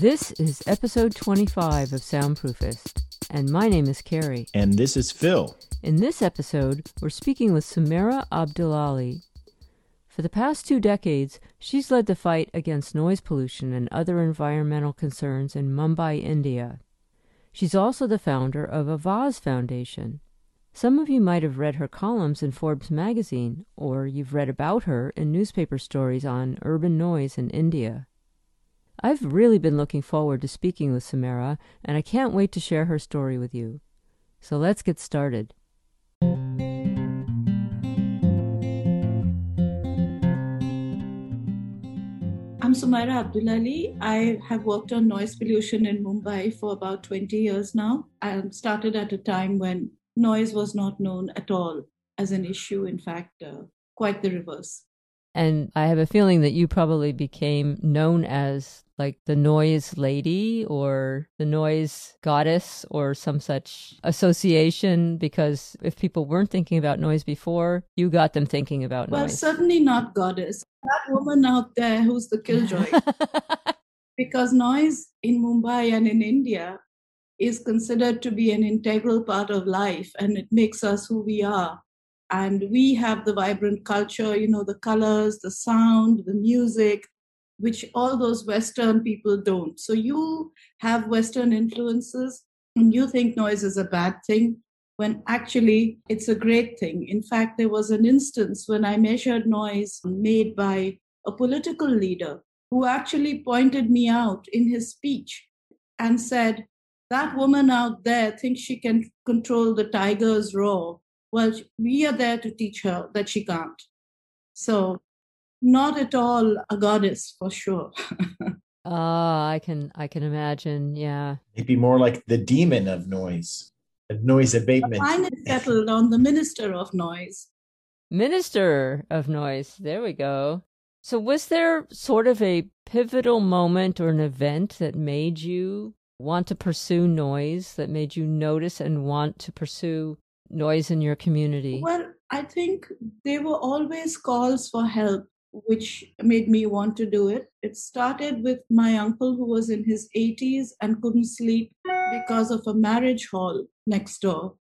This is episode 25 of Soundproofist, and my name is Carrie. And this is Phil. In this episode, we're speaking with Sumaira Abdulali. For the past two decades, she's led the fight against noise pollution and other environmental concerns in Mumbai, India. She's also the founder of Awaaz Foundation. Some of you might have read her columns in Forbes magazine, or you've read about her in newspaper stories on urban noise in India. I've really been looking forward to speaking with Sumaira, and I can't wait to share her story with you. So let's get started. I'm Sumaira Abdulali. I have worked on noise pollution in Mumbai for about 20 years now. I started at a time when noise was not known at all as an issue. In fact, uh, quite the reverse. And I have a feeling that you probably became known as like the noise lady or the noise goddess or some such association because if people weren't thinking about noise before, you got them thinking about well, noise. Well, certainly not goddess. That woman out there who's the killjoy. because noise in Mumbai and in India is considered to be an integral part of life and it makes us who we are. And we have the vibrant culture, you know, the colors, the sound, the music, which all those Western people don't. So you have Western influences and you think noise is a bad thing when actually it's a great thing. In fact, there was an instance when I measured noise made by a political leader who actually pointed me out in his speech and said, That woman out there thinks she can control the tiger's roar. Well, we are there to teach her that she can't. So not at all a goddess for sure. Ah, uh, I can I can imagine. Yeah, it'd be more like the demon of noise, noise abatement. Mine is settled on the minister of noise. Minister of noise. There we go. So, was there sort of a pivotal moment or an event that made you want to pursue noise? That made you notice and want to pursue noise in your community? Well, I think there were always calls for help which made me want to do it. It started with my uncle who was in his 80s and couldn't sleep because of a marriage hall next door.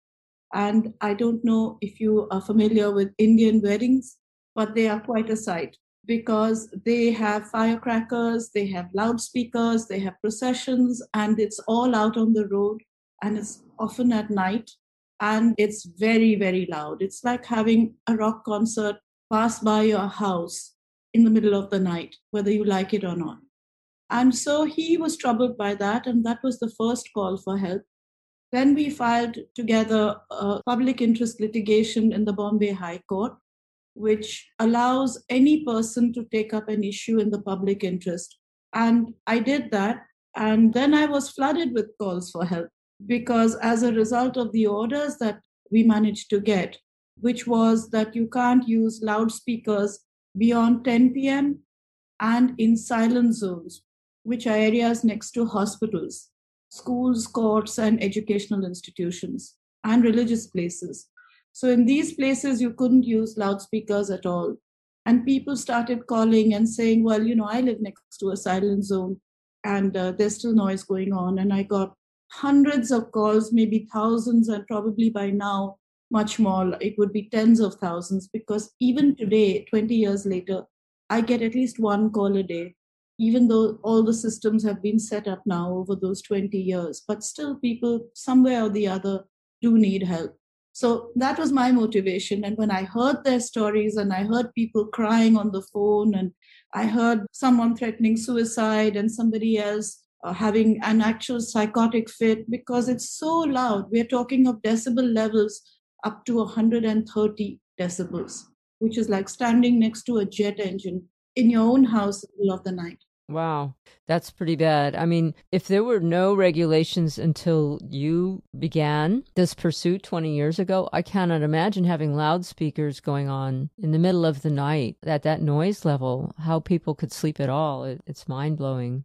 And I don't know if you are familiar with Indian weddings, but they are quite a sight because they have firecrackers, they have loudspeakers, they have processions, and it's all out on the road and it's often at night and it's very, very loud. It's like having a rock concert pass by your house in the middle of the night, whether you like it or not. And so he was troubled by that, and that was the first call for help. Then we filed together a public interest litigation in the Bombay High Court, which allows any person to take up an issue in the public interest. And I did that. And then I was flooded with calls for help because, as a result of the orders that we managed to get, which was that you can't use loudspeakers beyond 10 p.m. and in silent zones, which are areas next to hospitals, schools, courts, and educational institutions, and religious places. So, in these places, you couldn't use loudspeakers at all. And people started calling and saying, Well, you know, I live next to a silent zone and uh, there's still noise going on. And I got hundreds of calls, maybe thousands, and probably by now much more. It would be tens of thousands because even today, 20 years later, I get at least one call a day, even though all the systems have been set up now over those 20 years. But still, people, somewhere or the other, do need help. So that was my motivation. And when I heard their stories and I heard people crying on the phone, and I heard someone threatening suicide and somebody else uh, having an actual psychotic fit because it's so loud. We're talking of decibel levels up to 130 decibels, which is like standing next to a jet engine in your own house in the middle of the night. Wow, that's pretty bad. I mean, if there were no regulations until you began this pursuit 20 years ago, I cannot imagine having loudspeakers going on in the middle of the night at that noise level, how people could sleep at all. It, it's mind blowing.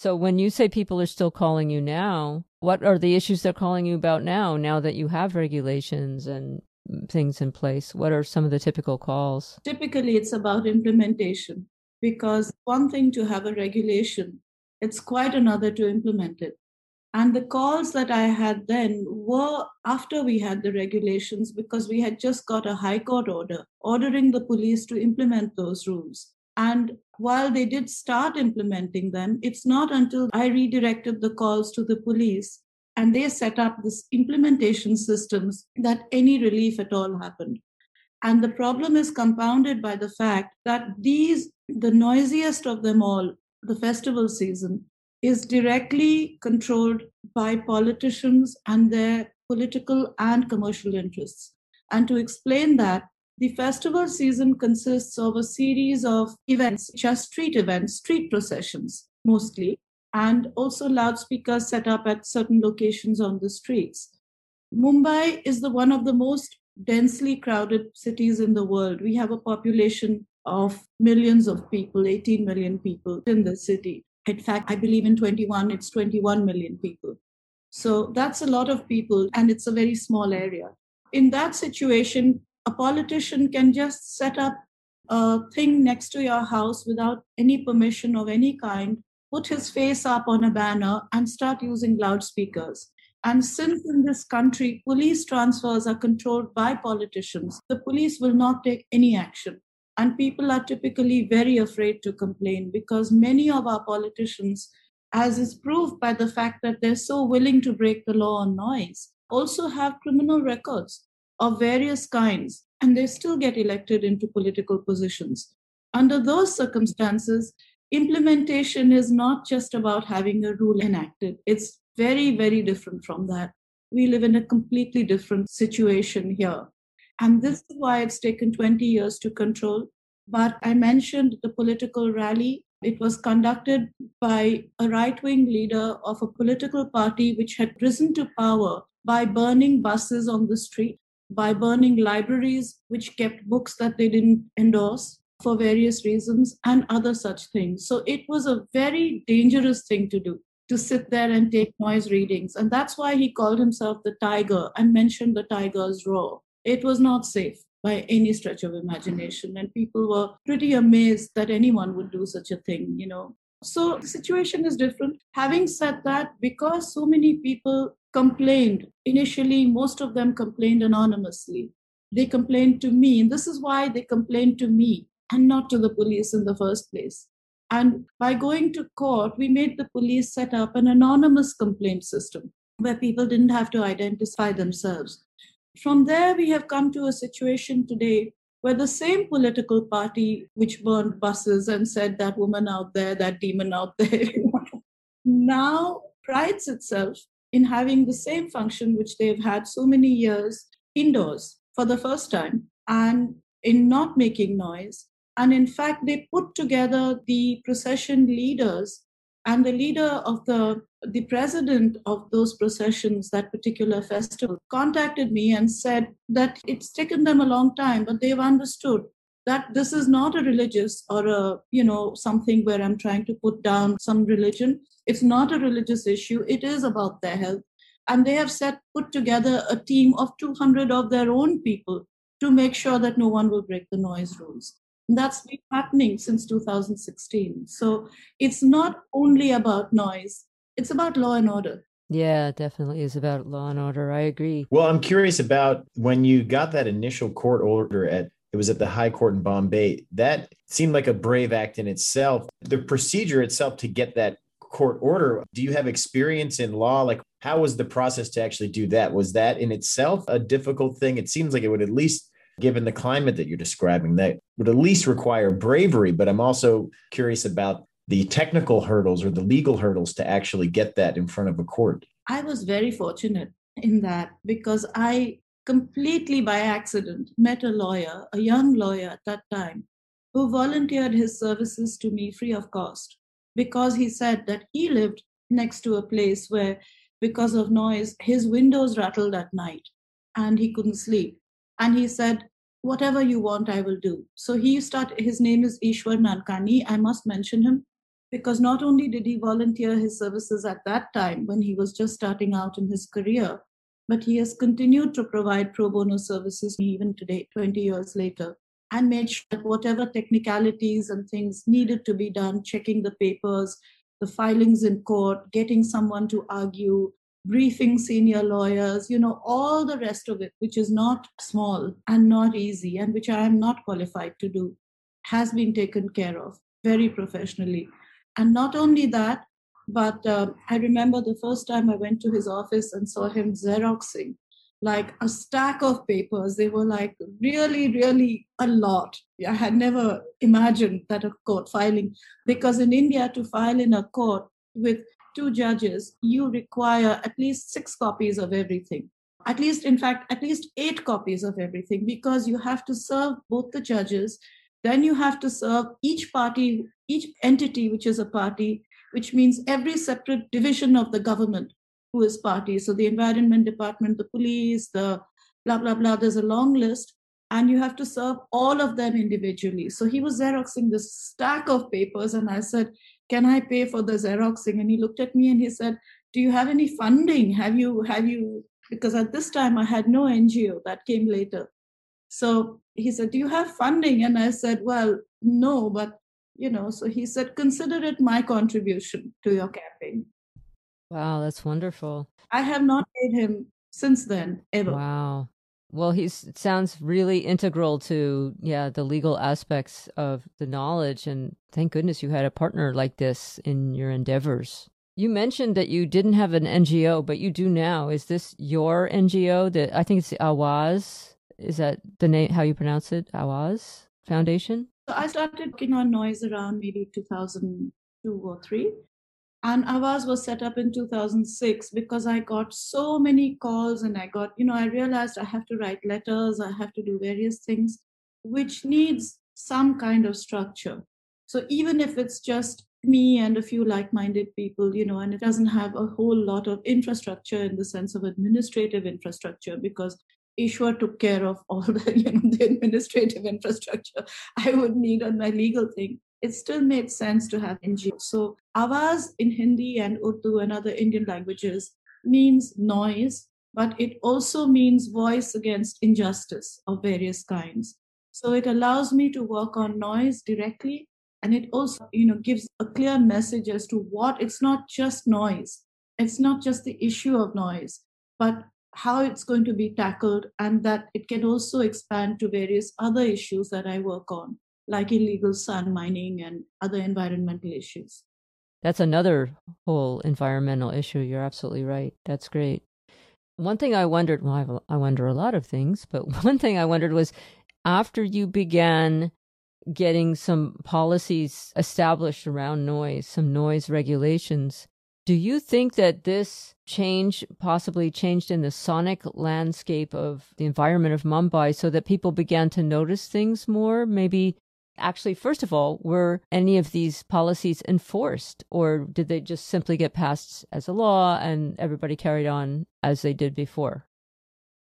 So when you say people are still calling you now, what are the issues they're calling you about now, now that you have regulations and things in place? What are some of the typical calls? Typically, it's about implementation because one thing to have a regulation, It's quite another to implement it. And the calls that I had then were after we had the regulations because we had just got a high court order ordering the police to implement those rules. And while they did start implementing them, it's not until I redirected the calls to the police and they set up this implementation systems that any relief at all happened. And the problem is compounded by the fact that these, the noisiest of them all, the festival season, is directly controlled by politicians and their political and commercial interests. And to explain that, the festival season consists of a series of events, just street events, street processions mostly, and also loudspeakers set up at certain locations on the streets. Mumbai is the one of the most densely crowded cities in the world. We have a population of millions of people, 18 million people in the city. In fact, I believe in 21, it's 21 million people. So that's a lot of people, and it's a very small area. In that situation, a politician can just set up a thing next to your house without any permission of any kind, put his face up on a banner, and start using loudspeakers. And since in this country, police transfers are controlled by politicians, the police will not take any action. And people are typically very afraid to complain because many of our politicians, as is proved by the fact that they're so willing to break the law on noise, also have criminal records of various kinds, and they still get elected into political positions. Under those circumstances, implementation is not just about having a rule enacted, it's very, very different from that. We live in a completely different situation here. And this is why it's taken 20 years to control. But I mentioned the political rally. It was conducted by a right wing leader of a political party which had risen to power by burning buses on the street, by burning libraries which kept books that they didn't endorse for various reasons, and other such things. So it was a very dangerous thing to do to sit there and take noise readings. And that's why he called himself the tiger and mentioned the tiger's roar. It was not safe by any stretch of imagination. And people were pretty amazed that anyone would do such a thing, you know. So the situation is different. Having said that, because so many people complained, initially, most of them complained anonymously. They complained to me. And this is why they complained to me and not to the police in the first place. And by going to court, we made the police set up an anonymous complaint system where people didn't have to identify themselves. From there, we have come to a situation today where the same political party which burned buses and said that woman out there, that demon out there, now prides itself in having the same function which they've had so many years indoors for the first time and in not making noise. And in fact, they put together the procession leaders and the leader of the the president of those processions that particular festival contacted me and said that it's taken them a long time but they've understood that this is not a religious or a you know something where i'm trying to put down some religion it's not a religious issue it is about their health and they have set put together a team of 200 of their own people to make sure that no one will break the noise rules And that's been happening since 2016. So it's not only about noise, it's about law and order. Yeah, definitely is about law and order. I agree. Well, I'm curious about when you got that initial court order at it was at the High Court in Bombay. That seemed like a brave act in itself. The procedure itself to get that court order, do you have experience in law? Like, how was the process to actually do that? Was that in itself a difficult thing? It seems like it would at least given the climate that you're describing, that would at least require bravery. But I'm also curious about the technical hurdles or the legal hurdles to actually get that in front of a court. I was very fortunate in that because I completely by accident met a lawyer, a young lawyer at that time, who volunteered his services to me free of cost because he said that he lived next to a place where, because of noise, his windows rattled at night and he couldn't sleep. And he said, whatever you want, I will do. So he started, his name is Ishwar Nankani. I must mention him because not only did he volunteer his services at that time when he was just starting out in his career, but he has continued to provide pro bono services even today, 20 years later, and made sure that whatever technicalities and things needed to be done, checking the papers, the filings in court, getting someone to argue, briefing senior lawyers, you know, all the rest of it, which is not small and not easy, and which I am not qualified to do, has been taken care of very professionally. And not only that, but uh, I remember the first time I went to his office and saw him Xeroxing like a stack of papers. They were like really, really a lot. I had never imagined that a court filing, because in India, to file in a court with two judges, you require at least six copies of everything. At least, in fact, at least eight copies of everything, because you have to serve both the judges. Then you have to serve each party, each entity, which is a party, which means every separate division of the government who is party. So the environment department, the police, the blah, blah, blah, there's a long list. And you have to serve all of them individually. So he was Xeroxing this stack of papers. And I said, Can I pay for the Xeroxing? And he looked at me and he said, Do you have any funding? Have you, have you, because at this time I had no NGO that came later. So he said, Do you have funding? And I said, Well, no, but you know, so he said, Consider it my contribution to your campaign. Wow, that's wonderful. I have not paid him since then, ever. Wow. Well, he sounds really integral to yeah the legal aspects of the knowledge, and thank goodness you had a partner like this in your endeavors. You mentioned that you didn't have an NGO, but you do now. Is this your NGO? That I think it's the Awaaz. Is that the name? How you pronounce it? Awaaz Foundation. So I started working on noise around maybe 2002 or three, and Awaaz was set up in 2006 because I got so many calls and I got, you know, I realized I have to write letters, I have to do various things, which needs some kind of structure. So even if it's just me and a few like-minded people, you know, and it doesn't have a whole lot of infrastructure in the sense of administrative infrastructure because Ishwar took care of all the, you know, the administrative infrastructure I would need on my legal thing it still made sense to have NGO. So Awaaz in Hindi and Urdu and other Indian languages means noise, but it also means voice against injustice of various kinds. So it allows me to work on noise directly and it also you know gives a clear message as to what it's not just noise it's not just the issue of noise but how it's going to be tackled and that it can also expand to various other issues that i work on like illegal sand mining and other environmental issues. That's another whole environmental issue. You're absolutely right. That's great. One thing I wondered, well, I wonder a lot of things, but one thing I wondered was after you began getting some policies established around noise, some noise regulations, do you think that this change possibly changed in the sonic landscape of the environment of Mumbai so that people began to notice things more? Maybe actually, first of all, were any of these policies enforced, or did they just simply get passed as a law and everybody carried on as they did before?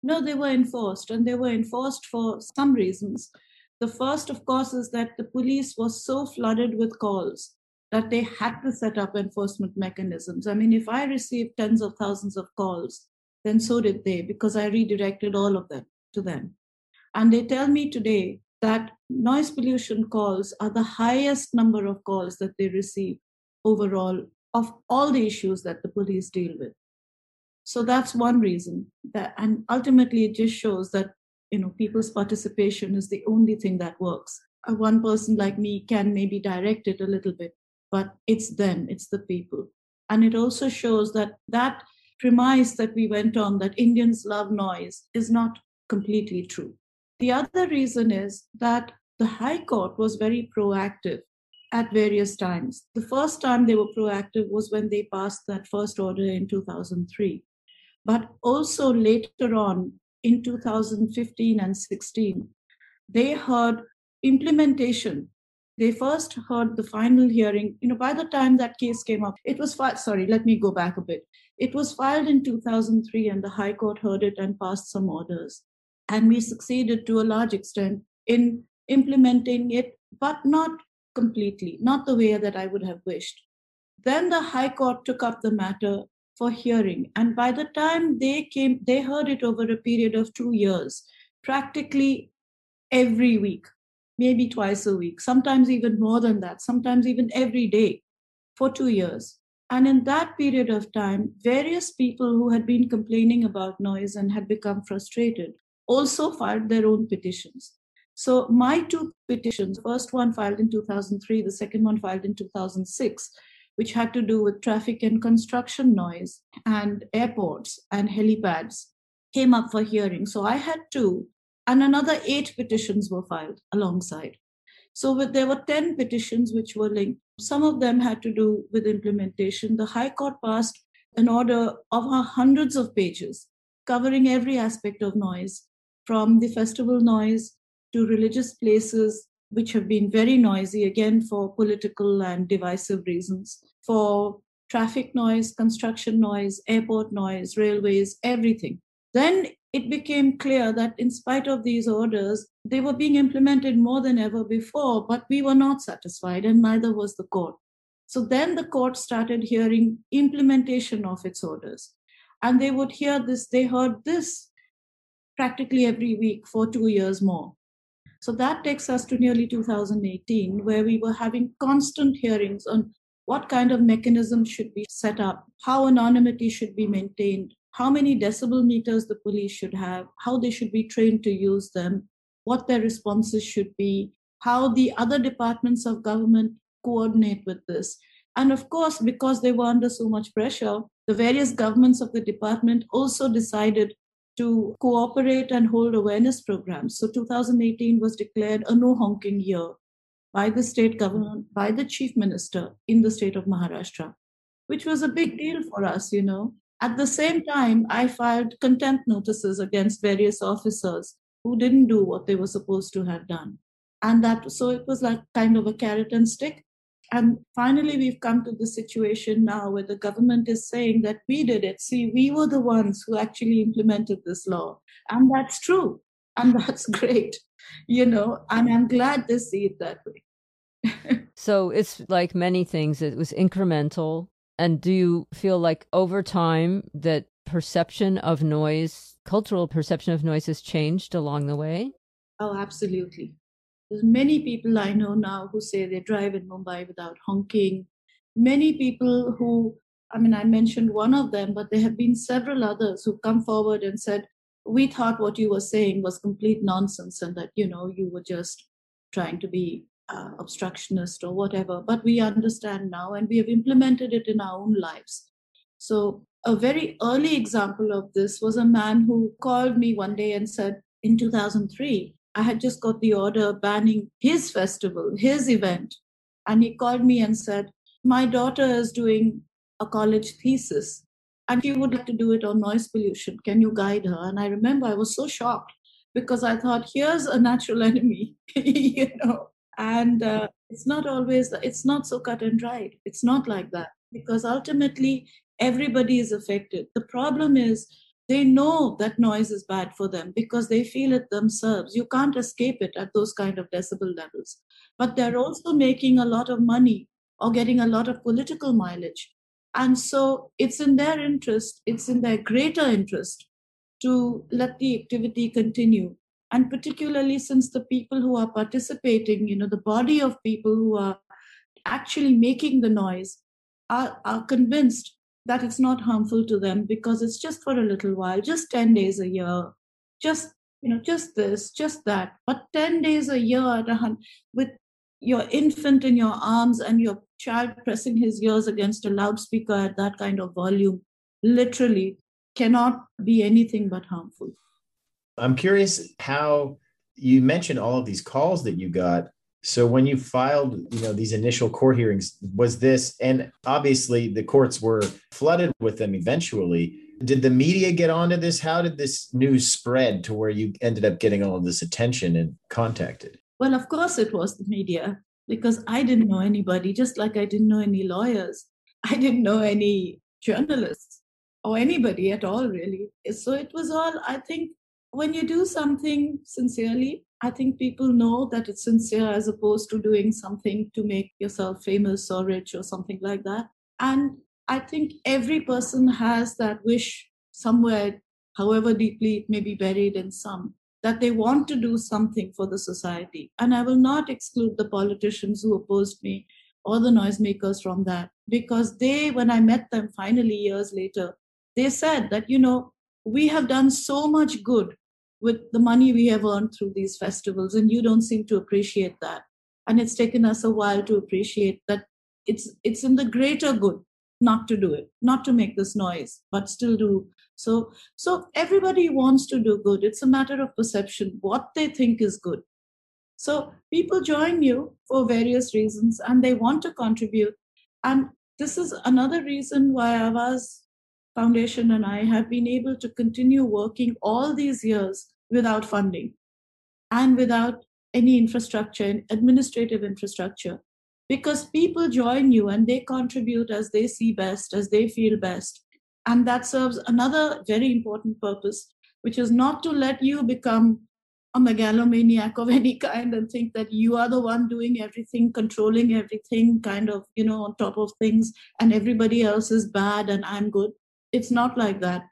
No, they were enforced, and they were enforced for some reasons. The first, of course, is that the police was so flooded with calls that they had to set up enforcement mechanisms. I mean, if I received tens of thousands of calls, then so did they, because I redirected all of them to them. And they tell me today that noise pollution calls are the highest number of calls that they receive overall of all the issues that the police deal with. So that's one reason that and ultimately it just shows that you know people's participation is the only thing that works. Uh, one person like me can maybe direct it a little bit but it's them it's the people. And it also shows that that premise that we went on that indians love noise is not completely true the other reason is that the High Court was very proactive at various times. The first time they were proactive was when they passed that first order in 2003. But also later on in 2015 and 16, they heard implementation. They first heard the final hearing. You know, by the time that case came up, it was filed. Sorry, let me go back a bit. It was filed in 2003, and the High Court heard it and passed some orders. And we succeeded to a large extent in implementing it, but not completely, not the way that I would have wished. Then the High Court took up the matter for hearing. And by the time they came, they heard it over a period of two years, practically every week, maybe twice a week, sometimes even more than that, sometimes even every day for two years. And in that period of time, various people who had been complaining about noise and had become frustrated also filed their own petitions. So my two petitions, the first one filed in 2003, the second one filed in 2006, which had to do with traffic and construction noise and airports and helipads, came up for hearing. So I had two, and another eight petitions were filed alongside. So with, there were 10 petitions which were linked. Some of them had to do with implementation. The High Court passed an order of hundreds of pages covering every aspect of noise, from the festival noise to religious places, which have been very noisy, again, for political and divisive reasons, for traffic noise, construction noise, airport noise, railways, everything. Then it became clear that in spite of these orders, they were being implemented more than ever before, but we were not satisfied, and neither was the court. So then the court started hearing implementation of its orders. And they would hear this, they heard this practically every week for two years more. So that takes us to nearly 2018, where we were having constant hearings on what kind of mechanism should be set up, how anonymity should be maintained, how many decibel meters the police should have, how they should be trained to use them, what their responses should be, how the other departments of government coordinate with this. And of course, because they were under so much pressure, the various governments of the department also decided to cooperate and hold awareness programs. So 2018 was declared a no honking year by the state government, by the chief minister in the state of Maharashtra, which was a big deal for us, you know. At the same time, I filed contempt notices against various officers who didn't do what they were supposed to have done. And that, so it was like kind of a carrot and stick. And finally, we've come to the situation now where the government is saying that we did it. See, we were the ones who actually implemented this law. And that's true. And that's great, you know, and I'm glad they see it that way. so it's like many things, it was incremental and do you feel like over time that perception of noise, cultural perception of noise has changed along the way? Oh, absolutely. There's many people I know now who say they drive in Mumbai without honking. Many people who, I mean, I mentioned one of them, but there have been several others who come forward and said, we thought what you were saying was complete nonsense and that, you know, you were just trying to be uh, obstructionist or whatever, but we understand now and we have implemented it in our own lives. So, a very early example of this was a man who called me one day and said, in 2003, I had just got the order banning his festival, his event. And he called me and said, My daughter is doing a college thesis and she would like to do it on noise pollution. Can you guide her? And I remember I was so shocked because I thought, here's a natural enemy, you know, and uh, it's not always it's not so cut and dried it's not like that because ultimately everybody is affected the problem is they know that noise is bad for them because they feel it themselves. You can't escape it at those kind of decibel levels. But they're also making a lot of money or getting a lot of political mileage. And so it's in their interest it's in their greater interest to let the activity continue. And particularly since the people who are participating you know the body of people who are actually making the noise are, are convinced that it's not harmful to them because it's just for a little while just 10 days a year just you know just this just that but 10 days a year at a hun- with your infant in your arms and your child pressing his ears against a loudspeaker at that kind of volume literally cannot be anything but harmful I'm curious how you mentioned all of these calls that you got. So when you filed, you know, these initial court hearings, was this and obviously the courts were flooded with them eventually. Did the media get onto this? How did this news spread to where you ended up getting all of this attention and contacted? Well, of course it was the media because I didn't know anybody, just like I didn't know any lawyers. I didn't know any journalists or anybody at all, really. So it was all, I think, when you do something sincerely, I think people know that it's sincere as opposed to doing something to make yourself famous or rich or something like that. And I think every person has that wish somewhere, however deeply it may be buried in some, that they want to do something for the society. And I will not exclude the politicians who opposed me or the noisemakers from that. because they, when I met them finally years later, they said that, you know, we have done so much good with the money we have earned through these festivals, and you don't seem to appreciate that. And it's taken us a while to appreciate that it's it's in the greater good not to do it, not to make this noise, but still do. So so everybody wants to do good. It's a matter of perception, what they think is good. So people join you for various reasons and they want to contribute. And this is another reason why Awaaz Foundation and I have been able to continue working all these years without funding and without any infrastructure, administrative infrastructure, because people join you and they contribute as they see best, as they feel best. And that serves another very important purpose, which is not to let you become a megalomaniac of any kind and think that you are the one doing everything, controlling everything, kind of, you know, on top of things, and everybody else is bad and I'm good. It's not like that.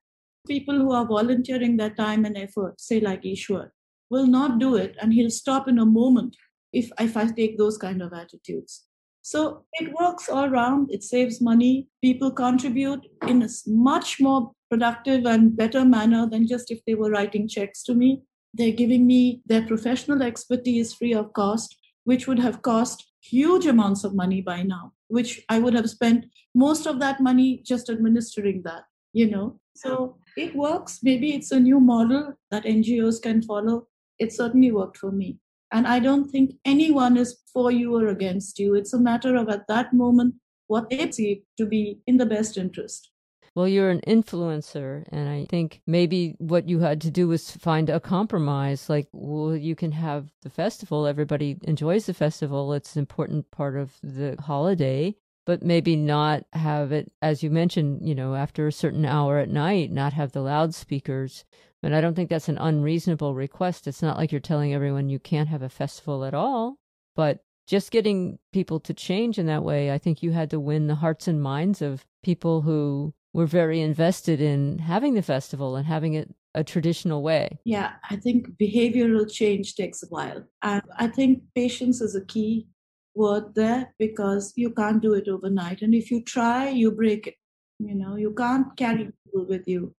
People who are volunteering their time and effort, say like Ishwar, will not do it and he'll stop in a moment if, if I take those kind of attitudes. So it works all around. It saves money. People contribute in a much more productive and better manner than just if they were writing checks to me. They're giving me their professional expertise free of cost, which would have cost huge amounts of money by now, which I would have spent most of that money just administering that, you know. So it works. Maybe it's a new model that NGOs can follow. It certainly worked for me. And I don't think anyone is for you or against you. It's a matter of at that moment what they see to be in the best interest. Well, you're an influencer, and I think maybe what you had to do was find a compromise. Like, well, you can have the festival, everybody enjoys the festival, it's an important part of the holiday, but maybe not have it, as you mentioned, you know, after a certain hour at night, not have the loudspeakers. And I don't think that's an unreasonable request. It's not like you're telling everyone you can't have a festival at all, but just getting people to change in that way, I think you had to win the hearts and minds of people who were very invested in having the festival and having it a traditional way. Yeah, I think behavioral change takes a while. And I think patience is a key word there because you can't do it overnight. And if you try, you break it. You know, you can't carry people with you.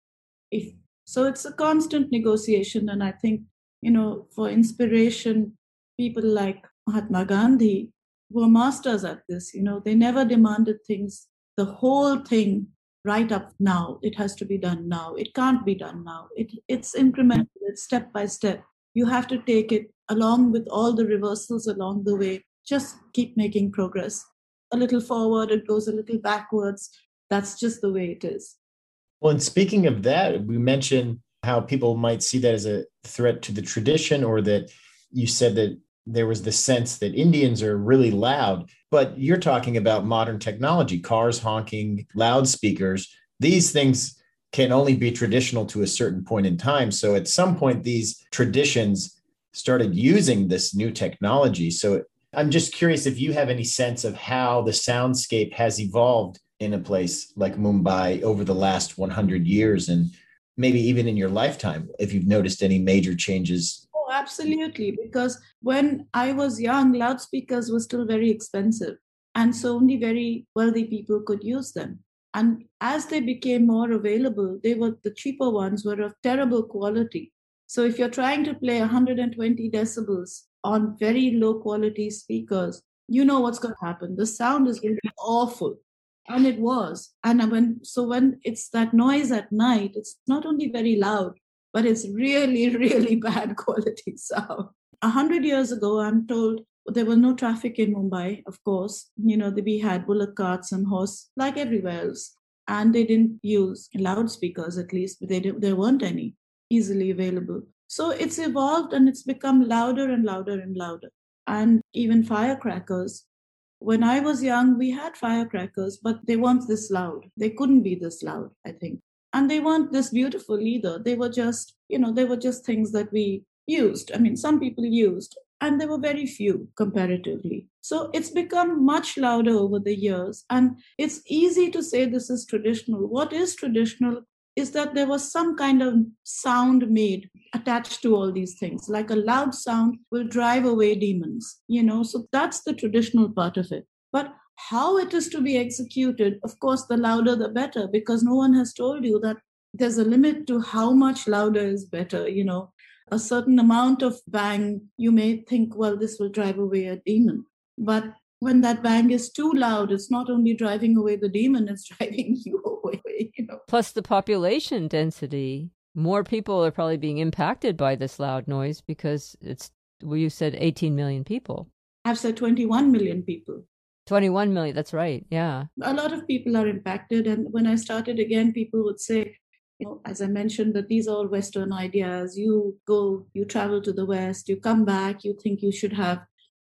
If so it's a constant negotiation. And I think, you know, for inspiration, people like Mahatma Gandhi were masters at this. You know, they never demanded things, the whole thing right up now. It has to be done now. It can't be done now. It, it's incremental, it's step by step. You have to take it along with all the reversals along the way. Just keep making progress. A little forward, it goes a little backwards. That's just the way it is. Well, and speaking of that, we mentioned how people might see that as a threat to the tradition, or that you said that there was the sense that Indians are really loud. But you're talking about modern technology, cars honking, loudspeakers. These things can only be traditional to a certain point in time. So at some point, these traditions started using this new technology. So I'm just curious if you have any sense of how the soundscape has evolved in a place like Mumbai over the last 100 years and maybe even in your lifetime, if you've noticed any major changes absolutely. Because when I was young, loudspeakers were still very expensive. And so only very wealthy people could use them. And as they became more available, they were the cheaper ones were of terrible quality. So if you're trying to play 120 decibels on very low quality speakers, you know what's going to happen. The sound is going to be awful. And it was. And when so when it's that noise at night, it's not only very loud, but it's really, really bad quality sound. A hundred years ago, I'm told there was no traffic in Mumbai, of course. You know, we had bullock carts and horse like everywhere else. And they didn't use loudspeakers, at least, but they there weren't any easily available. So it's evolved and it's become louder and louder and louder. And even firecrackers. When I was young, we had firecrackers, but they weren't this loud. They couldn't be this loud, I think and they weren't this beautiful either. They were just you know they were just things that we used. I mean some people used and there were very few comparatively. So it's become much louder over the years. And it's easy to say this is traditional. What is traditional is that there was some kind of sound made attached to all these things like a loud sound will drive away demons you know? So that's the traditional part of it. But how it is to be executed, of course, the louder the better, because no one has told you that there's a limit to how much louder is better. You know, a certain amount of bang, you may think, well, this will drive away a demon. But when that bang is too loud, it's not only driving away the demon, it's driving you away, you know. Plus the population density. More people are probably being impacted by this loud noise because it's well, you said 18 million people. I've said 21 million people. 21 million, that's right. Yeah. A lot of people are impacted. And when I started again, people would say, you know, as I mentioned, that these are all Western ideas. You go, you travel to the West, you come back, you think you should have,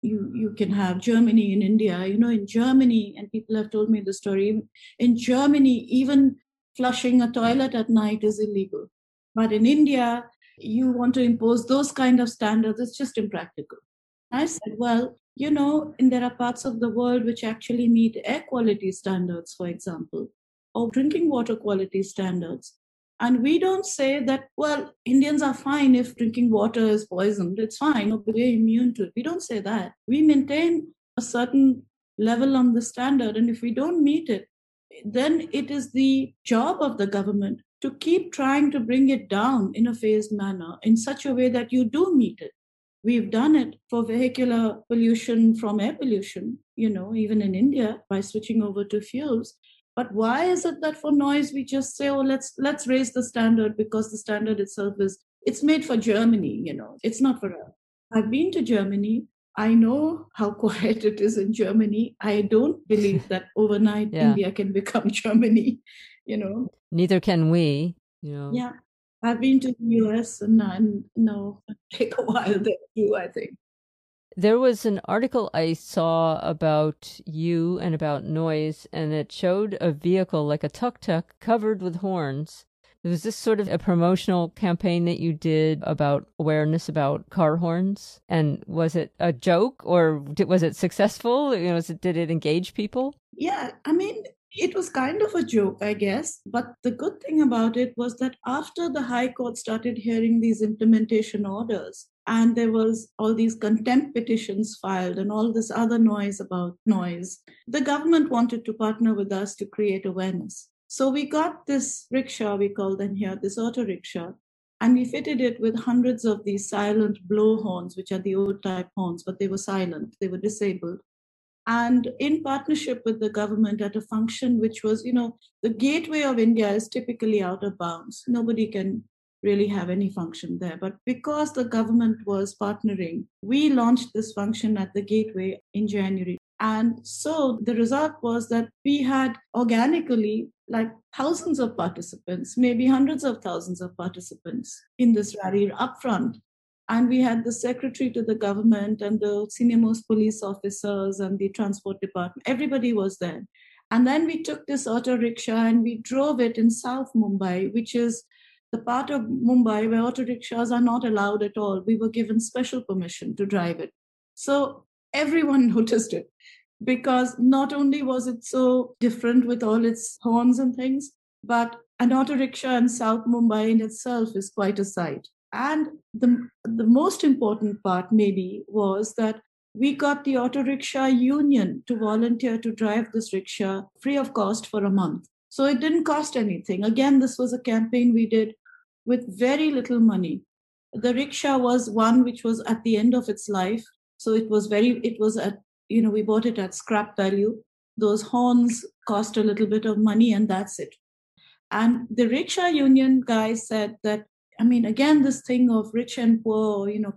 you you can have Germany in India. You know, in Germany, and people have told me the story. In Germany, even flushing a toilet at night is illegal. But in India, you want to impose those kind of standards. It's just impractical. I said, well, you know, and there are parts of the world which actually meet air quality standards, for example, or drinking water quality standards. And we don't say that, well, Indians are fine if drinking water is poisoned. It's fine. We're immune to it. We don't say that. We maintain a certain level on the standard. And if we don't meet it, then it is the job of the government to keep trying to bring it down in a phased manner in such a way that you do meet it. We've done it for vehicular pollution from air pollution, you know, even in India by switching over to fuels. But why is it that for noise we just say, oh, let's let's raise the standard because the standard itself is it's made for Germany, you know, it's not for us. I've been to Germany. I know how quiet it is in Germany. I don't believe that overnight yeah. India can become Germany, you know. Neither can we, you know. Yeah. I've been to the US and, and no, take a while there too, I think. There was an article I saw about you and about noise, and it showed a vehicle like a tuk tuk covered with horns. Was this sort of a promotional campaign that you did about awareness about car horns? And was it a joke or did, was it successful? You know, it, did it engage people? Yeah, I mean, it was kind of a joke, I guess. But the good thing about it was that after the High Court started hearing these implementation orders, and there was all these contempt petitions filed and all this other noise about noise the government wanted to partner with us to create awareness so we got this rickshaw we call them here this auto rickshaw and we fitted it with hundreds of these silent blow horns which are the old type horns but they were silent they were disabled and in partnership with the government at a function which was you know the gateway of india is typically out of bounds nobody can really have any function there. But because the government was partnering, we launched this function at the gateway in January. And so the result was that we had organically like thousands of participants, maybe hundreds of thousands of participants in this rally upfront. And we had the secretary to the government and the senior most police officers and the transport department. Everybody was there. And then we took this auto rickshaw and we drove it in South Mumbai, which is the part of Mumbai where auto rickshaws are not allowed at all. We were given special permission to drive it. So everyone noticed it because not only was it so different with all its horns and things, but an auto rickshaw in South Mumbai in itself is quite a sight. And the, the most important part, maybe, was that we got the auto rickshaw union to volunteer to drive this rickshaw free of cost for a month. So it didn't cost anything. Again, this was a campaign we did with very little money. The rickshaw was one which was at the end of its life. So it was very, it was at, you know, we bought it at scrap value. Those horns cost a little bit of money and that's it. And the rickshaw union guy said that, I mean, again, this thing of rich and poor, you know,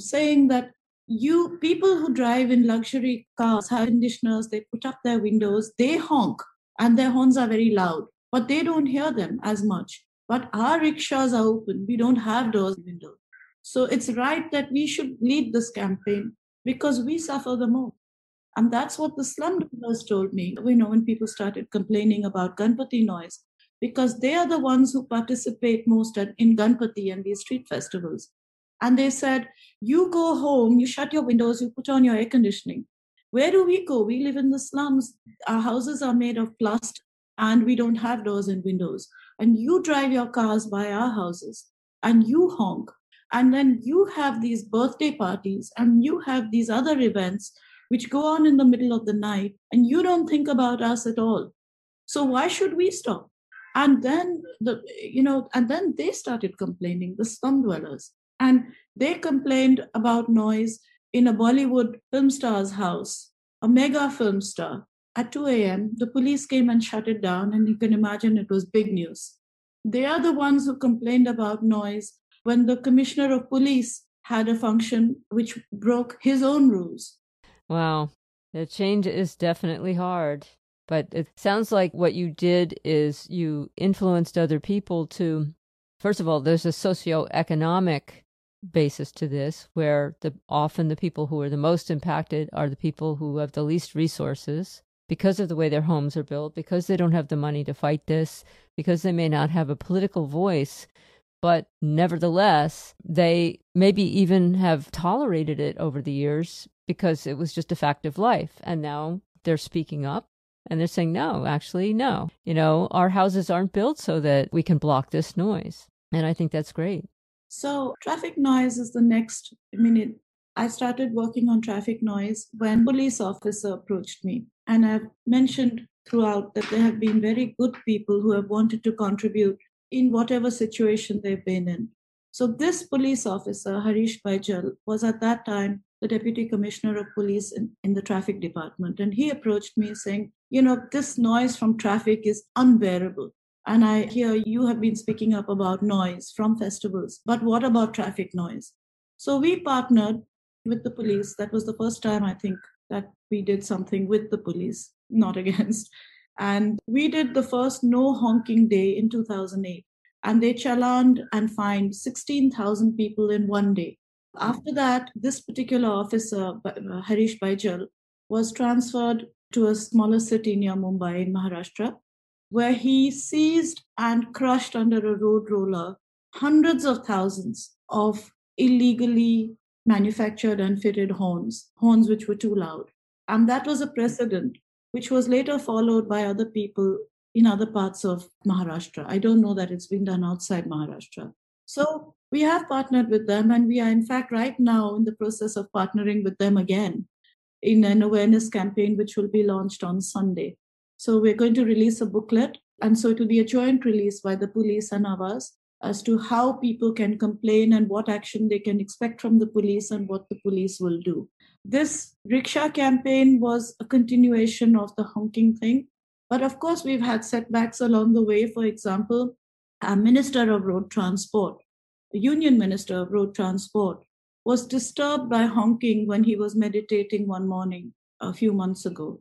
saying that you people who drive in luxury cars have conditioners, they put up their windows, they honk and their horns are very loud, but they don't hear them as much. But our rickshaws are open. We don't have doors and windows. So it's right that we should lead this campaign because we suffer the most. And that's what the slum dwellers told me. You know, when people started complaining about Ganpati noise, because they are the ones who participate most in Ganpati and these street festivals. And they said, You go home, you shut your windows, you put on your air conditioning. Where do we go? We live in the slums. Our houses are made of plastic and we don't have doors and windows and you drive your cars by our houses and you honk and then you have these birthday parties and you have these other events which go on in the middle of the night, and you don't think about us at all. So why should we stop? And then the you know, and then they started complaining, the slum dwellers. And they complained about noise in a Bollywood film star's house, a mega film star. At 2 a.m., the police came and shut it down, and you can imagine it was big news. They are the ones who complained about noise when the commissioner of police had a function which broke his own rules. Wow. The change is definitely hard. But it sounds like what you did is you influenced other people to, first of all, there's a socioeconomic basis to this where the often the people who are the most impacted are the people who have the least resources because of the way their homes are built, because they don't have the money to fight this, because they may not have a political voice, but nevertheless, they maybe even have tolerated it over the years because it was just a fact of life. And now they're speaking up and they're saying, no, actually, no. You know, our houses aren't built so that we can block this noise. And I think that's great. So, traffic noise is the next. I mean, I started working on traffic noise when police officer approached me. And I've mentioned throughout that there have been very good people who have wanted to contribute in whatever situation they've been in. So this police officer, Harish Baijal, was at that time the deputy commissioner of police in, in the traffic department. And he approached me saying, you know, this noise from traffic is unbearable. And I hear you have been speaking up about noise from festivals, but what about traffic noise? So we partnered with the police. That was the first time I think that we did something with the police, not against. And we did the first no honking day in 2008. And they challaned and fined 16,000 people in one day. After that, this particular officer, Harish Baijal, was transferred to a smaller city near Mumbai in Maharashtra, where he seized and crushed under a road roller hundreds of thousands of illegally manufactured and fitted horns, horns which were too loud. And that was a precedent, which was later followed by other people in other parts of Maharashtra. I don't know that it's been done outside Maharashtra. So we have partnered with them, and we are, in fact, right now in the process of partnering with them again in an awareness campaign, which will be launched on Sunday. So we're going to release a booklet, and so it will be a joint release by the police and ours as to how people can complain and what action they can expect from the police and what the police will do. This rickshaw campaign was a continuation of the honking thing. But of course, we've had setbacks along the way. For example, a minister of road transport, a union minister of road transport, was disturbed by honking when he was meditating one morning a few months ago.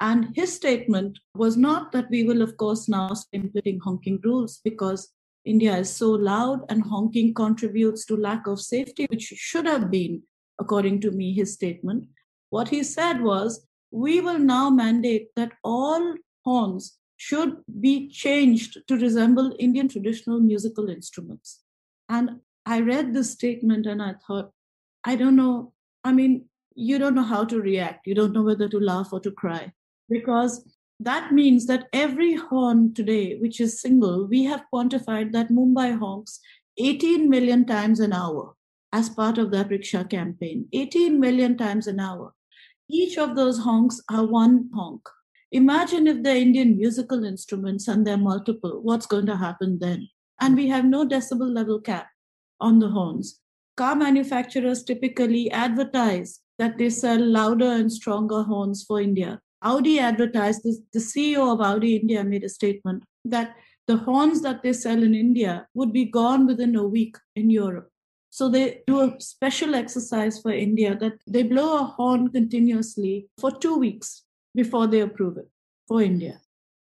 And his statement was not that we will, of course, now start implementing honking rules because India is so loud and honking contributes to lack of safety, which should have been, according to me, his statement. What he said was, we will now mandate that all horns should be changed to resemble Indian traditional musical instruments. And I read this statement and I thought, I don't know. I mean, you don't know how to react. You don't know whether to laugh or to cry because that means that every horn today, which is single, we have quantified that Mumbai honks 18 million times an hour as part of that rickshaw campaign. 18 million times an hour. Each of those honks are one honk. Imagine if they're Indian musical instruments and they're multiple, what's going to happen then? And we have no decibel level cap on the horns. Car manufacturers typically advertise that they sell louder and stronger horns for India. Audi advertised this, the CEO of Audi India made a statement that the horns that they sell in India would be gone within a week in Europe. So they do a special exercise for India that they blow a horn continuously for two weeks before they approve it for India.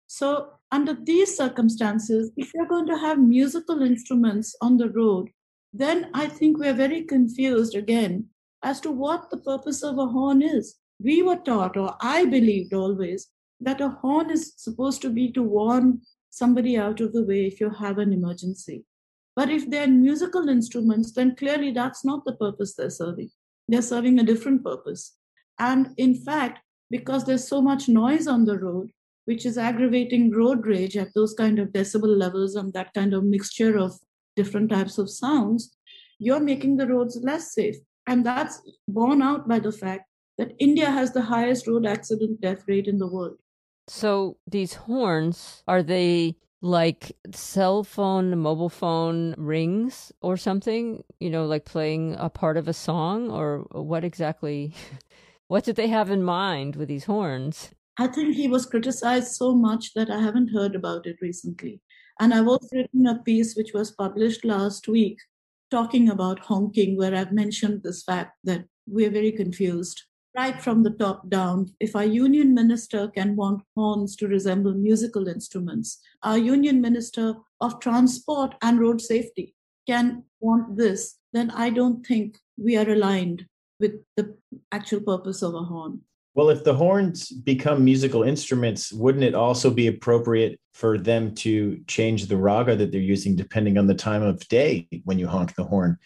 So under these circumstances, if you're going to have musical instruments on the road, then I think we're very confused again as to what the purpose of a horn is we were taught, or I believed always, that a horn is supposed to be to warn somebody out of the way if you have an emergency. But if they're musical instruments, then clearly that's not the purpose they're serving. They're serving a different purpose. And in fact, because there's so much noise on the road, which is aggravating road rage at those kind of decibel levels and that kind of mixture of different types of sounds, you're making the roads less safe. And that's borne out by the fact that India has the highest road accident death rate in the world. So these horns, are they like cell phone, mobile phone rings or something? You know, like playing a part of a song or what exactly? what did they have in mind with these horns? I think he was criticized so much that I haven't heard about it recently. And I've also written a piece which was published last week talking about honking, where I've mentioned this fact that we're very confused right from the top down. If our union minister can want horns to resemble musical instruments, our union minister of transport and road safety can want this, then I don't think we are aligned with the actual purpose of a horn. Well, if the horns become musical instruments, wouldn't it also be appropriate for them to change the raga that they're using depending on the time of day when you honk the horn?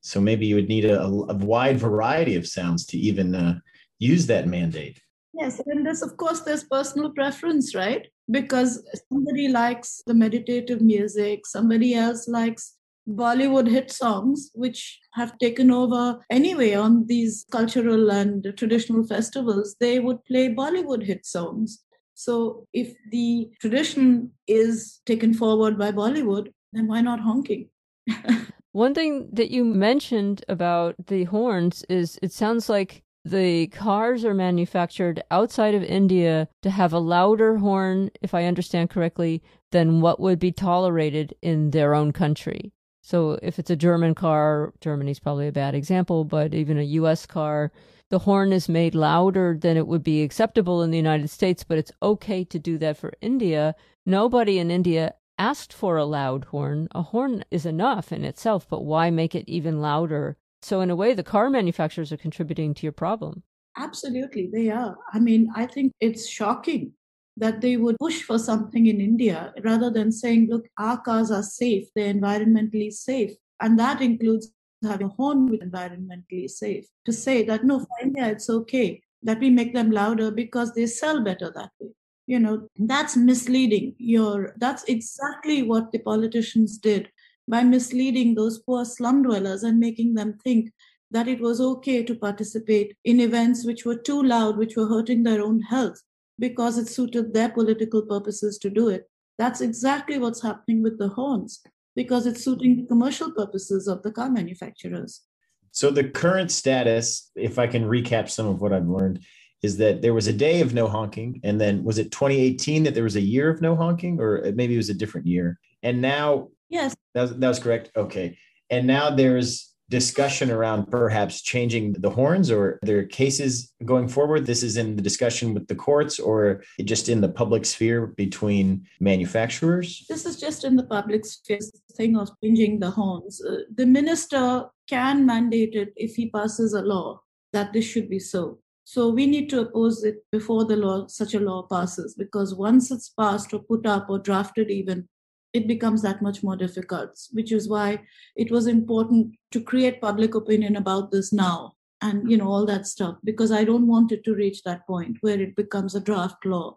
So maybe you would need a, a wide variety of sounds to even uh, use that mandate. Yes, and of course, there's personal preference, right? Because somebody likes the meditative music, somebody else likes Bollywood hit songs, which have taken over anyway on these cultural and traditional festivals. They would play Bollywood hit songs. So if the tradition is taken forward by Bollywood, then why not honking? One thing that you mentioned about the horns is it sounds like the cars are manufactured outside of India to have a louder horn, if I understand correctly, than what would be tolerated in their own country. So if it's a German car, Germany's probably a bad example, but even a US car, the horn is made louder than it would be acceptable in the United States, but it's okay to do that for India. Nobody in India asked for a loud horn. A horn is enough in itself, but why make it even louder so, in a way, the car manufacturers are contributing to your problem. Absolutely, they are. I mean, I think it's shocking that they would push for something in India rather than saying, look, our cars are safe, they're environmentally safe. And that includes having a horn with environmentally safe. To say that, no, for India, it's okay that we make them louder because they sell better that way. You know, that's misleading. Your that's exactly what the politicians did by misleading those poor slum dwellers and making them think that it was okay to participate in events which were too loud, which were hurting their own health because it suited their political purposes to do it. That's exactly what's happening with the horns because it's suiting the commercial purposes of the car manufacturers. So, the current status, if I can recap some of what I've learned, is that there was a day of no honking. And then was it 2018 that there was a year of no honking, or maybe it was a different year? And now Yes. That was, that was correct. Okay. And now there's discussion around perhaps changing the horns or there cases going forward. This is in the discussion with the courts or just in the public sphere between manufacturers. This is just in the public sphere thing of changing the horns. Uh, the minister can mandate it if he passes a law that this should be so. So we need to oppose it before the law such a law passes because once it's passed or put up or drafted even it becomes that much more difficult, which is why it was important to create public opinion about this now and you know all that stuff because i don't want it to reach that point where it becomes a draft law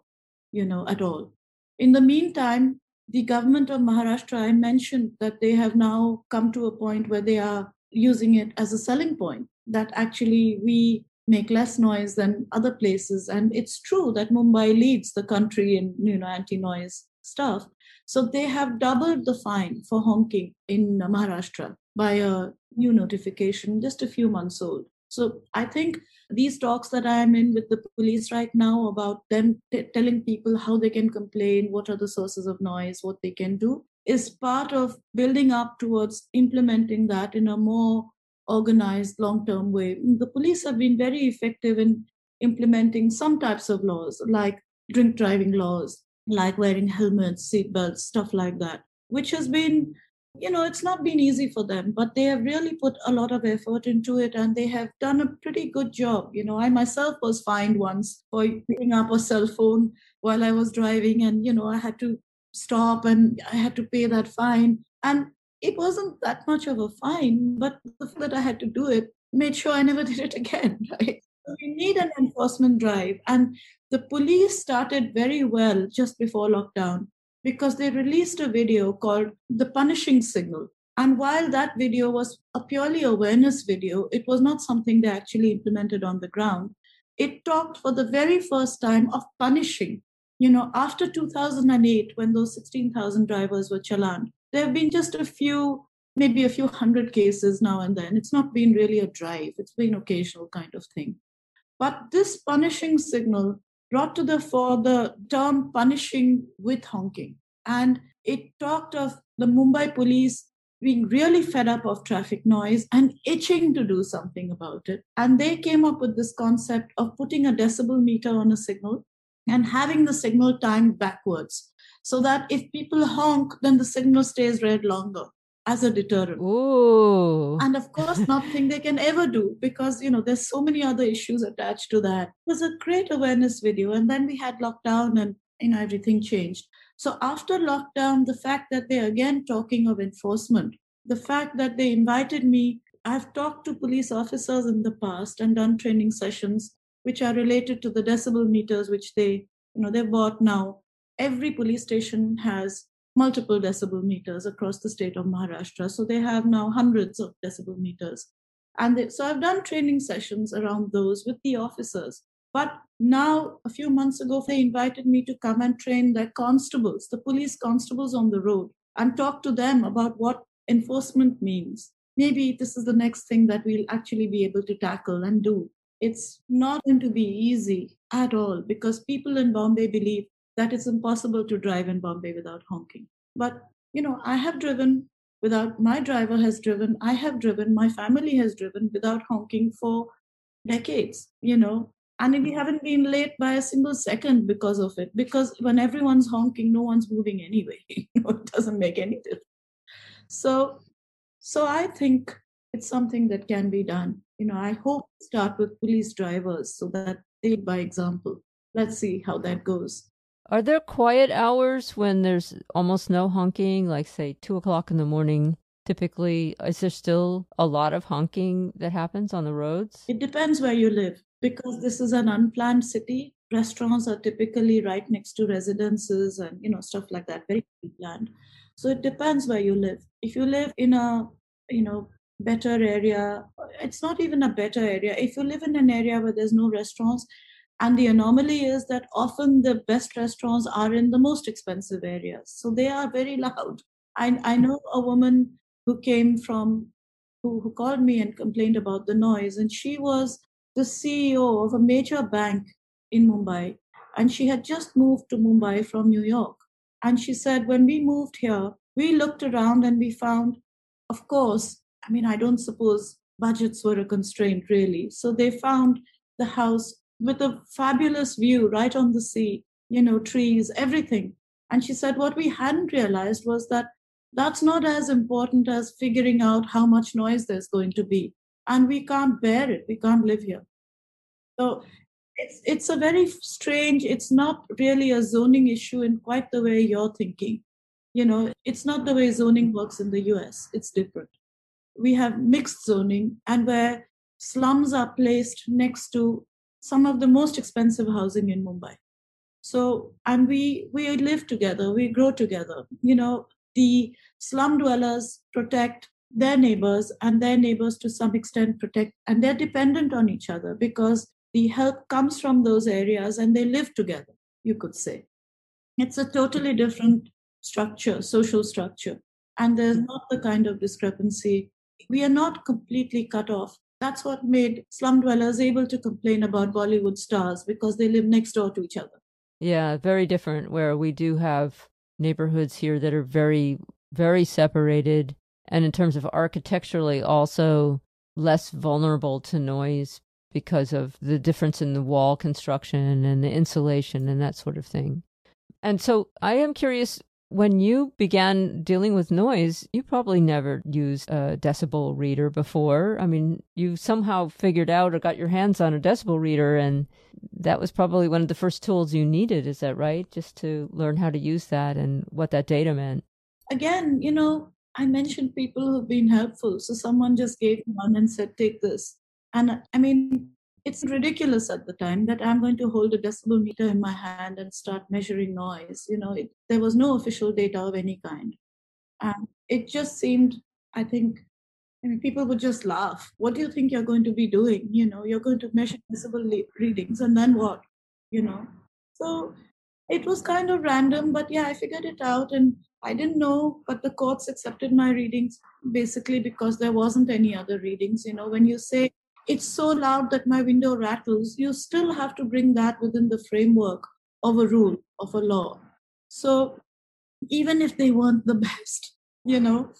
you know at all. In the meantime the government of maharashtra i mentioned that they have now come to a point where they are using it as a selling point that actually we make less noise than other places. And it's true that mumbai leads the country in you know anti noise stuff so they have doubled the fine for honking in Maharashtra by a new notification, just a few months old. So I think these talks that I am in with the police right now about them t- telling people how they can complain, what are the sources of noise, what they can do, is part of building up towards implementing that in a more organized long term way. The police have been very effective in implementing some types of laws, like drink driving laws, like wearing helmets, seatbelts, stuff like that, which has been, you know, it's not been easy for them, but they have really put a lot of effort into it and they have done a pretty good job. You know, I myself was fined once for picking up a cell phone while I was driving, and, you know, I had to stop and I had to pay that fine. And it wasn't that much of a fine, but the fact that I had to do it made sure I never did it again, right? We need an enforcement drive. And the police started very well just before lockdown because they released a video called The Punishing Signal. And while that video was a purely awareness video, it was not something they actually implemented on the ground. it talked for the very first time of punishing. You know, after 2008, when those 16,000 drivers were challaned, there have been just a few, maybe a few hundred cases now and then. It's not been really a drive, it's been occasional kind of thing. But this punishing signal brought to the fore the term punishing with honking. And it talked of the Mumbai police being really fed up of traffic noise and itching to do something about it. And they came up with this concept of putting a decibel meter on a signal and having the signal timed backwards so that if people honk, then the signal stays red longer as a deterrent. Ooh. And of course, nothing they can ever do because, you know, there's so many other issues attached to that. It was a great awareness video. And then we had lockdown and, you know, everything changed. So after lockdown, the fact that they're again talking of enforcement, the fact that they invited me, I've talked to police officers in the past and done training sessions which are related to the decibel meters which they, you know, they bought now. Every police station has multiple decibel meters across the state of Maharashtra. So they have now hundreds of decibel meters. And they, so I've done training sessions around those with the officers. But now, a few months ago, they invited me to come and train their constables, the police constables on the road, and talk to them about what enforcement means. Maybe this is the next thing that we'll actually be able to tackle and do. It's not going to be easy at all because people in Bombay believe that it's impossible to drive in Bombay without honking. But, you know, I have driven without, my driver has driven, I have driven, my family has driven without honking for decades, you know, and we haven't been late by a single second because of it because when everyone's honking no one's moving anyway it doesn't make any difference. So so i think it's something that can be done. You know i hope start with police drivers so that they by example let's see how that goes are there quiet hours when there's almost no honking like say two o'clock in the morning typically? Is there still a lot of honking that happens on the roads? It depends where you live because this is an unplanned city. Restaurants are typically right next to residences and you know stuff like that very planned. So it depends where you live. If you live in a you know better area it's not even a better area. If you live in an area where there's no restaurants and the anomaly is that often the best restaurants are in the most expensive areas so they are very loud i, I know a woman who came from who, who called me and complained about the noise and she was the CEO of a major bank in Mumbai, and she had just moved to Mumbai from New York. And she said, when we moved here, we looked around and we found, of course, I mean, I don't suppose budgets were a constraint really. So they found the house with a fabulous view right on the sea, you know, trees, everything. And she said, what we hadn't realized was that that's not as important as figuring out how much noise there's going to be. And we can't bear it. We can't live here. So it's it's a very strange it's not really a zoning issue in quite the way you're thinking. You know it's not the way zoning works in the us it's different. We have mixed zoning and where slums are placed next to some of the most expensive housing in mumbai. So and we we live together we grow together. You know the slum dwellers protect their neighbors and their neighbors to some extent protect and they're dependent on each other because the help comes from those areas and they live together you could say. It's a totally different structure social structure and there's not the kind of discrepancy. We are not completely cut off that's what made slum dwellers able to complain about bollywood stars because they live next door to each other yeah very different where we do have neighborhoods here that are very very separated and in terms of architecturally also less vulnerable to noise because of the difference in the wall construction and the insulation and that sort of thing. And so I am curious when you began dealing with noise, you probably never used a decibel reader before. I mean, you somehow figured out or got your hands on a decibel reader, and that was probably one of the first tools you needed. Is that right? Just to learn how to use that and what that data meant. Again, you know, I mentioned people who've been helpful. So someone just gave one and said, take this. And I mean, it's ridiculous at the time that I'm going to hold a decibel meter in my hand and start measuring noise. You know, it, there was no official data of any kind. And it just seemed, I think, I mean, people would just laugh. What do you think you're going to be doing? You know, you're going to measure decibel readings, and then what? You know, so it was kind of random, but yeah, I figured it out, and I didn't know, but the courts accepted my readings basically because there wasn't any other readings. You know, when you say it's so loud that my window rattles, you still have to bring that within the framework of a rule, of a law. So even if they weren't the best, you know,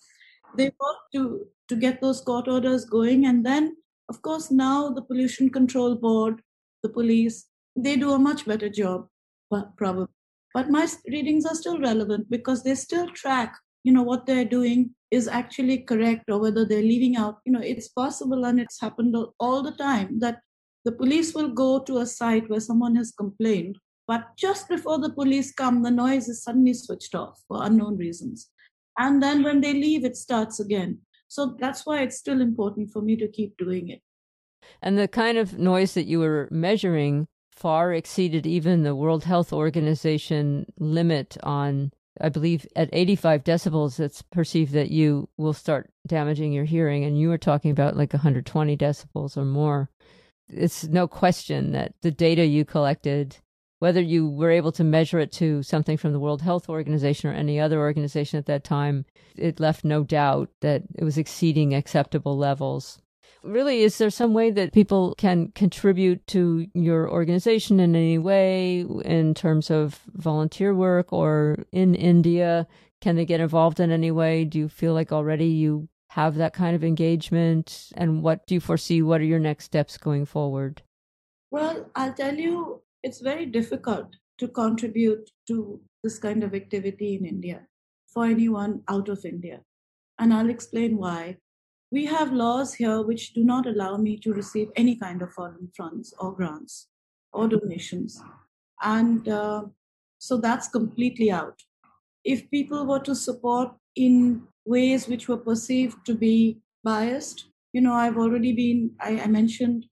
they worked to, to get those court orders going. And then, of course, now the Pollution Control Board, the police, they do a much better job, but probably. But my readings are still relevant because they still track, you know, what they're doing is actually correct or whether they're leaving out. You know, it's possible and it's happened all the time that the police will go to a site where someone has complained but just before the police come, the noise is suddenly switched off for unknown reasons. And then when they leave, it starts again. So that's why it's still important for me to keep doing it. And the kind of noise that you were measuring far exceeded even the World Health Organization limit on, I believe, at 85 decibels, it's perceived that you will start damaging your hearing. And you were talking about like 120 decibels or more. It's no question that the data you collected whether you were able to measure it to something from the World Health Organization or any other organization at that time, it left no doubt that it was exceeding acceptable levels. Really, is there some way that people can contribute to your organization in any way in terms of volunteer work or in India? Can they get involved in any way? Do you feel like already you have that kind of engagement? And what do you foresee? What are your next steps going forward? Well, I'll tell you, it's very difficult to contribute to this kind of activity in India for anyone out of India. And I'll explain why. We have laws here which do not allow me to receive any kind of foreign funds or grants or donations. And uh, so that's completely out. If people were to support in ways which were perceived to be biased, you know, I've already been, I, I mentioned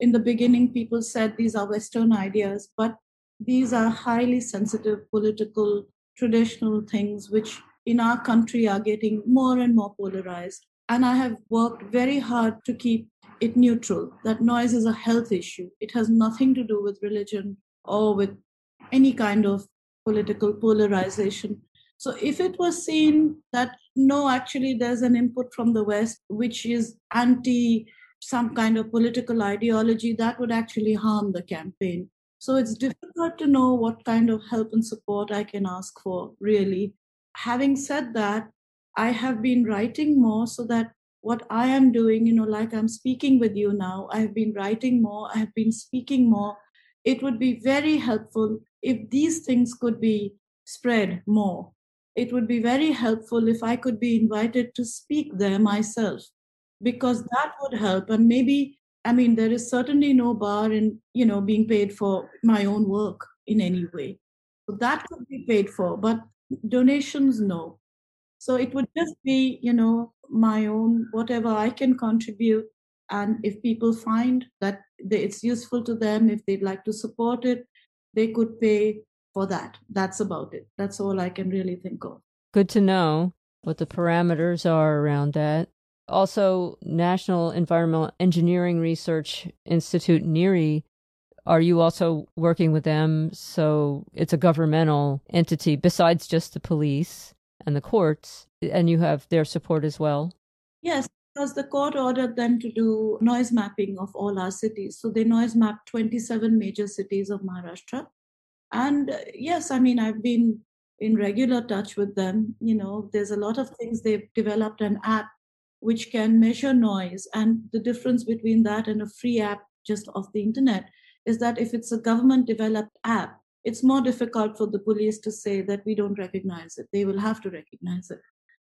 in the beginning, people said these are Western ideas, but these are highly sensitive political, traditional things which in our country are getting more and more polarized. And I have worked very hard to keep it neutral. That noise is a health issue. It has nothing to do with religion or with any kind of political polarization. So if it was seen that no, actually, there's an input from the West which is anti some kind of political ideology, that would actually harm the campaign. So it's difficult to know what kind of help and support I can ask for, really. Having said that, I have been writing more so that what I am doing, you know, like I'm speaking with you now, I have been writing more, I have been speaking more. It would be very helpful if these things could be spread more. It would be very helpful if I could be invited to speak there myself because that would help and maybe i mean there is certainly no bar in you know being paid for my own work in any way so that could be paid for but donations no so it would just be you know my own whatever i can contribute. And if people find that it's useful to them if they'd like to support it they could pay for that. That's about it. That's all i can really think of. Good to know what the parameters are around that. Also National Environmental Engineering Research Institute, NEERI, Are you also working with them? So it's a governmental entity besides just the police and the courts, and you have their support as well? Yes, because the court ordered them to do noise mapping of all our cities. So they noise mapped 27 major cities of Maharashtra. And uh, yes, I mean, I've been in regular touch with them. You know, there's a lot of things. They've developed an app which can measure noise. And the difference between that and a free app just off the internet is that if it's a government developed app, it's more difficult for the police to say that we don't recognize it. They will have to recognize it.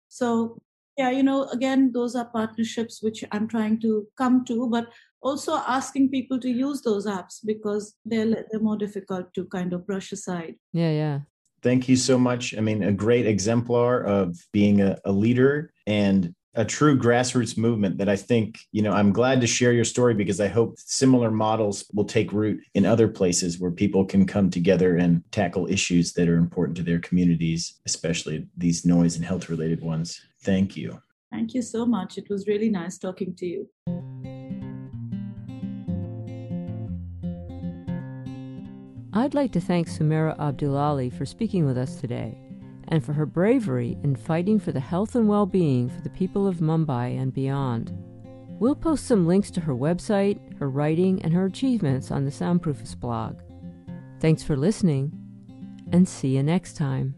So, yeah, you know, again, those are partnerships which I'm trying to come to, but also asking people to use those apps because they're, they're more difficult to kind of brush aside. Yeah, yeah. Thank you so much. I mean, a great exemplar of being a, a leader and a true grassroots movement that I think, you know, I'm glad to share your story because I hope similar models will take root in other places where people can come together and tackle issues that are important to their communities, especially these noise and health related ones. Thank you. Thank you so much. It was really nice talking to you. I'd like to thank Sumaira Abdulali for speaking with us today and for her bravery in fighting for the health and well being for the people of Mumbai and beyond. We'll post some links to her website, her writing, and her achievements on the Soundproofist blog. Thanks for listening, and see you next time.